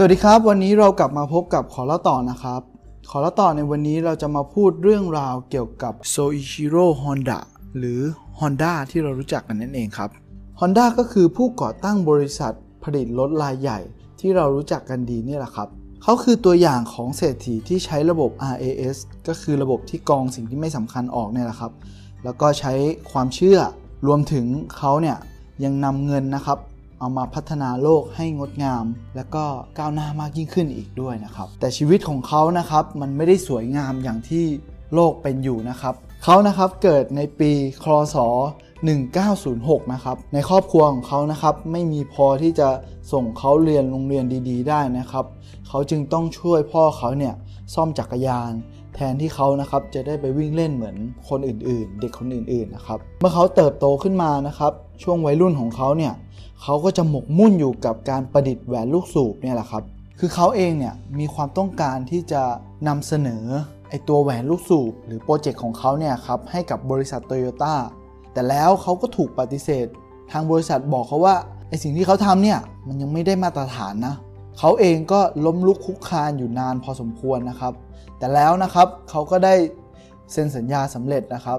สวัสดีครับ วันนี้เรากลับมาพบกับขอเล่าต่อนะครับ ขอเล่าต่อในวันนี้เราจะมาพูดเรื่องราวเกี่ยวกับโซอิชิโร่ฮอนดะหรือ Honda ที่เรารู้จักกันนั่นเองครับ Honda ก็คือผู้ก่อตั้งบริษัทผลิตรถรายใหญ่ ที่เรารู้จักกันดีนี่แหละครับ เขาคือตัวอย่างของเศรษฐีที่ใช้ระบบ RAS ก็คือระบบที่กองสิ่งที่ไม่สำคัญออกเนี่ยแหละครับ แล้วก็ใช้ความเชื่อรวมถึงเขาเนี่ยยังนำเงินนะครับ เอามาพัฒนาโลกให้งดงาม และก็ก้าวหน้ามากยิ่งขึ้นอีกด้วยนะครับ แต่ชีวิตของเขานะครับมันไม่ได้สวยงามอย่างที่โลกเป็นอยู่นะครับเขานะครับเกิดในปีคศ1906 นะครับ ในครอบครัวของเขานะครับ ไม่มีพอที่จะส่งเขาเรียนโรงเรียนดี ๆ ได้นะครับ เขาจึงต้องช่วยพ่อเขาเนี่ยซ่อมจักรยาน แทนที่เขานะครับจะได้ไปวิ่งเล่นเหมือนคนอื่นๆ เด็กคนอื่นๆนะครับเมื่อเขาเติบโตขึ้นมานะครับช่วงวัยรุ่นของเขาเนี่ยเขาก็จะหมกมุ่นอยู่กับการประดิษฐ์แหวนลูกสูบเนี่ยแหละครับคือเขาเองเนี่ยมีความต้องการที่จะนำเสนอไอตัวแหวนลูกสูบหรือโปรเจกต์ของเขาเนี่ยครับให้กับบริษัทโตโยต้าแต่แล้วเขาก็ถูกปฏิเสธ ทางบริษัทบอกเขาว่าไอสิ่งที่เขาทำเนี่ยมันยังไม่ได้มาตรฐานนะ เขาเองก็ล้มลุกคุกคานอยู่นานพอสมควรนะครับ แต่แล้วนะครับเขาก็ได้เซ็นสัญญาสำเร็จนะครับ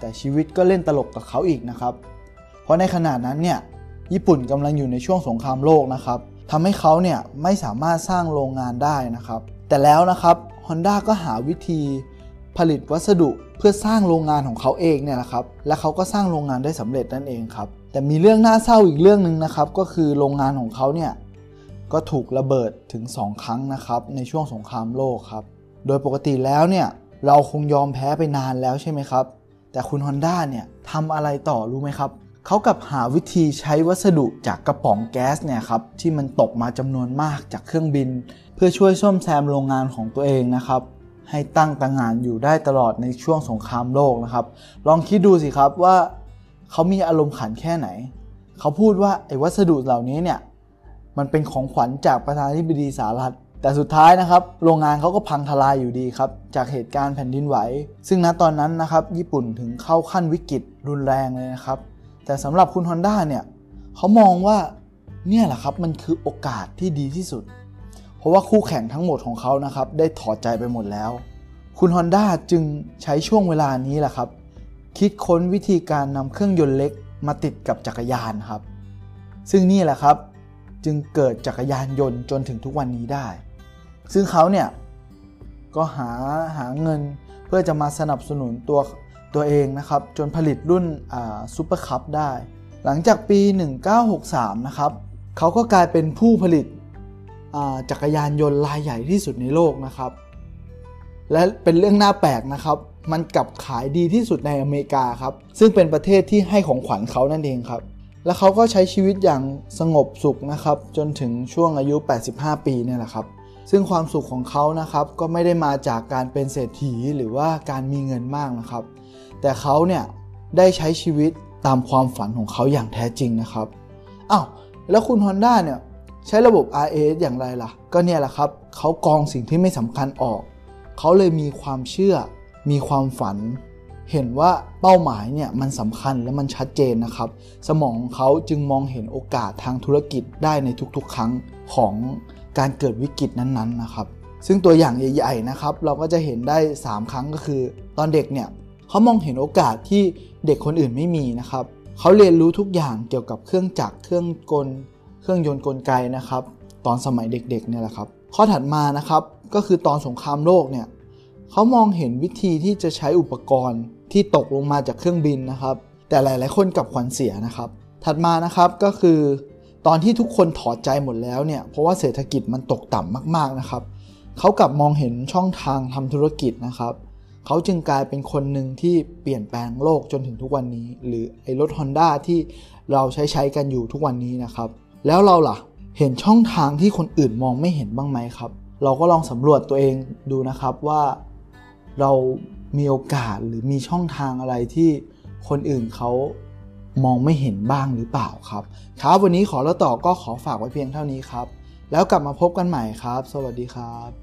แต่ชีวิตก็เล่นตลกกับเขาอีกนะครับ เพราะในขณะนั้นเนี่ยญี่ปุ่นกำลังอยู่ในช่วงสงครามโลกนะครับทำให้เขาเนี่ยไม่สามารถสร้างโรงงานได้นะครับ แต่แล้วนะครับ Honda ก็หาวิธีผลิตวัสดุเพื่อสร้างโรงงานของเขาเองเนี่ยนะครับ และเขาก็สร้างโรงงานได้สำเร็จนั่นเองครับ แต่มีเรื่องน่าเศร้าอีกเรื่องหนึ่งนะครับ ก็คือโรงงานของเขาเนี่ย ก็ถูกระเบิดถึง 2 ครั้งนะครับ ในช่วงสงครามโลกครับ โดยปกติแล้วเนี่ยเราคงยอมแพ้ไปนานแล้วใช่ไหมครับ แต่คุณ Honda เนี่ยทำอะไรต่อรู้ไหมครับเขากับหาวิธีใช้วัสดุจากกระป๋องแก๊สเนี่ยครับที่มันตกมาจำนวนมากจากเครื่องบิน เพื่อช่วยซ่อมแซมโรงงานของตัวเองนะครับให้ตั้งต่างานอยู่ได้ตลอดในช่วงสงครามโลกนะครับ ลองคิดดูสิครับว่าเขามีอารมณ์ขันแค่ไหน เขาพูดว่าไอ้วัสดุเหล่านี้เนี่ย มันเป็นของขวัญจากประธานาธิบดีสหรัฐแต่สุดท้ายนะครับโรงงานเขาก็พังทลายอยู่ดีครับ จากเหตุการณ์แผ่นดินไหว ซึ่งณตอนนั้นนะครับญี่ปุ่นถึงเข้าขั้นวิกฤตรุนแรงเลยนะครับ แต่สำหรับคุณ Honda เนี่ยเขามองว่าเนี่ยแหละครับมันคือโอกาสที่ดีที่สุด เพราะว่าคู่แข่งทั้งหมดของเขานะครับได้ถอดใจไปหมดแล้ว คุณ Honda จึงใช้ช่วงเวลานี้แหละครับ คิดค้นวิธีการนำเครื่องยนต์เล็กมาติดกับจักรยานครับ ซึ่งนี่แหละครับ จึงเกิดจักรยานยนต์จนถึงทุกวันนี้ได้ ซึ่งเขาเนี่ยก็หาหาเงินเพื่อจะมาสนับสนุนตัวตัวเองนะครับ จนผลิตรุ่น Super Cub ได้ หลังจากปี 1963 นะครับเขาก็กลายเป็นผู้ผลิตจักรยานยนต์รายใหญ่ที่สุดในโลกนะครับ และเป็นเรื่องน่าแปลกนะครับ มันกลับขายดีที่สุดในอเมริกาครับ ซึ่งเป็นประเทศที่ให้ของขวัญเขานั่นเองครับ และเขาก็ใช้ชีวิตอย่างสงบสุขนะครับ จนถึงช่วงอายุ 85 ปีเนี่ยแหละครับ ซึ่งความสุขของเขานะครับก็ไม่ได้มาจากการเป็นเศรษฐีหรือว่าการมีเงินมากนะครับ แต่เขาเนี่ยได้ใช้ชีวิตตามความฝันของเขาอย่างแท้จริงนะครับอ้าวแล้วคุณ Honda เนี่ยใช้ระบบ RAS อย่างไรล่ะ ก็เนี่ยแหละครับเขากองสิ่งที่ไม่สำคัญออก เขาเลยมีความเชื่อ มีความฝัน เห็นว่าเป้าหมายเนี่ยมันสำคัญและมันชัดเจนนะครับ สมองของเขาจึงมองเห็นโอกาสทางธุรกิจได้ในทุกๆ ครั้งของการเกิดวิกฤตนั้นๆนะครับ ซึ่งตัวอย่างใหญ่ๆนะครับ เราก็จะเห็นได้ 3 ครั้งก็คือ ตอนเด็กเนี่ยเขามองเห็นโอกาสที่เด็กคนอื่นไม่มีนะครับเขาเรียนรู้ทุกอย่างเกี่ยวกับเครื่องจักรเครื่องกล เครื่องยนต์กลไกนะครับ ตอนสมัยเด็กๆเนี่ยแหละครับ ข้อถัดมานะครับก็คือตอนสงครามโลกเนี่ย เขามองเห็นวิธีที่จะใช้อุปกรณ์ที่ตกลงมาจากเครื่องบินนะครับ แต่หลาย ๆ คนกับขวัญเสียนะครับ ถัดมานะครับก็คือ ตอนที่ทุกคนถอดใจหมดแล้วเนี่ยเพราะว่าเศรษฐกิจมันตกต่ำมาก ๆ นะครับเขากลับมองเห็นช่องทางทำธุรกิจนะครับเขาจึงกลายเป็นคนหนึ่งที่เปลี่ยนแปลงโลกจนถึงทุกวันนี้ หรือไอ้รถ Honda ที่เราใช้ใช้กันอยู่ทุกวันนี้นะครับ แล้วเราล่ะเห็นช่องทางที่คนอื่นมองไม่เห็นบ้างไหมครับ เราก็ลองสำรวจตัวเองดูนะครับว่า เรามีโอกาสหรือมีช่องทางอะไรที่คนอื่นเขามองไม่เห็นบ้างหรือเปล่าครับครับวันนี้ขอแล้วต่อก็ขอฝากไว้เพียงเท่านี้ครับ แล้วกลับมาพบกันใหม่ครับ สวัสดีครับ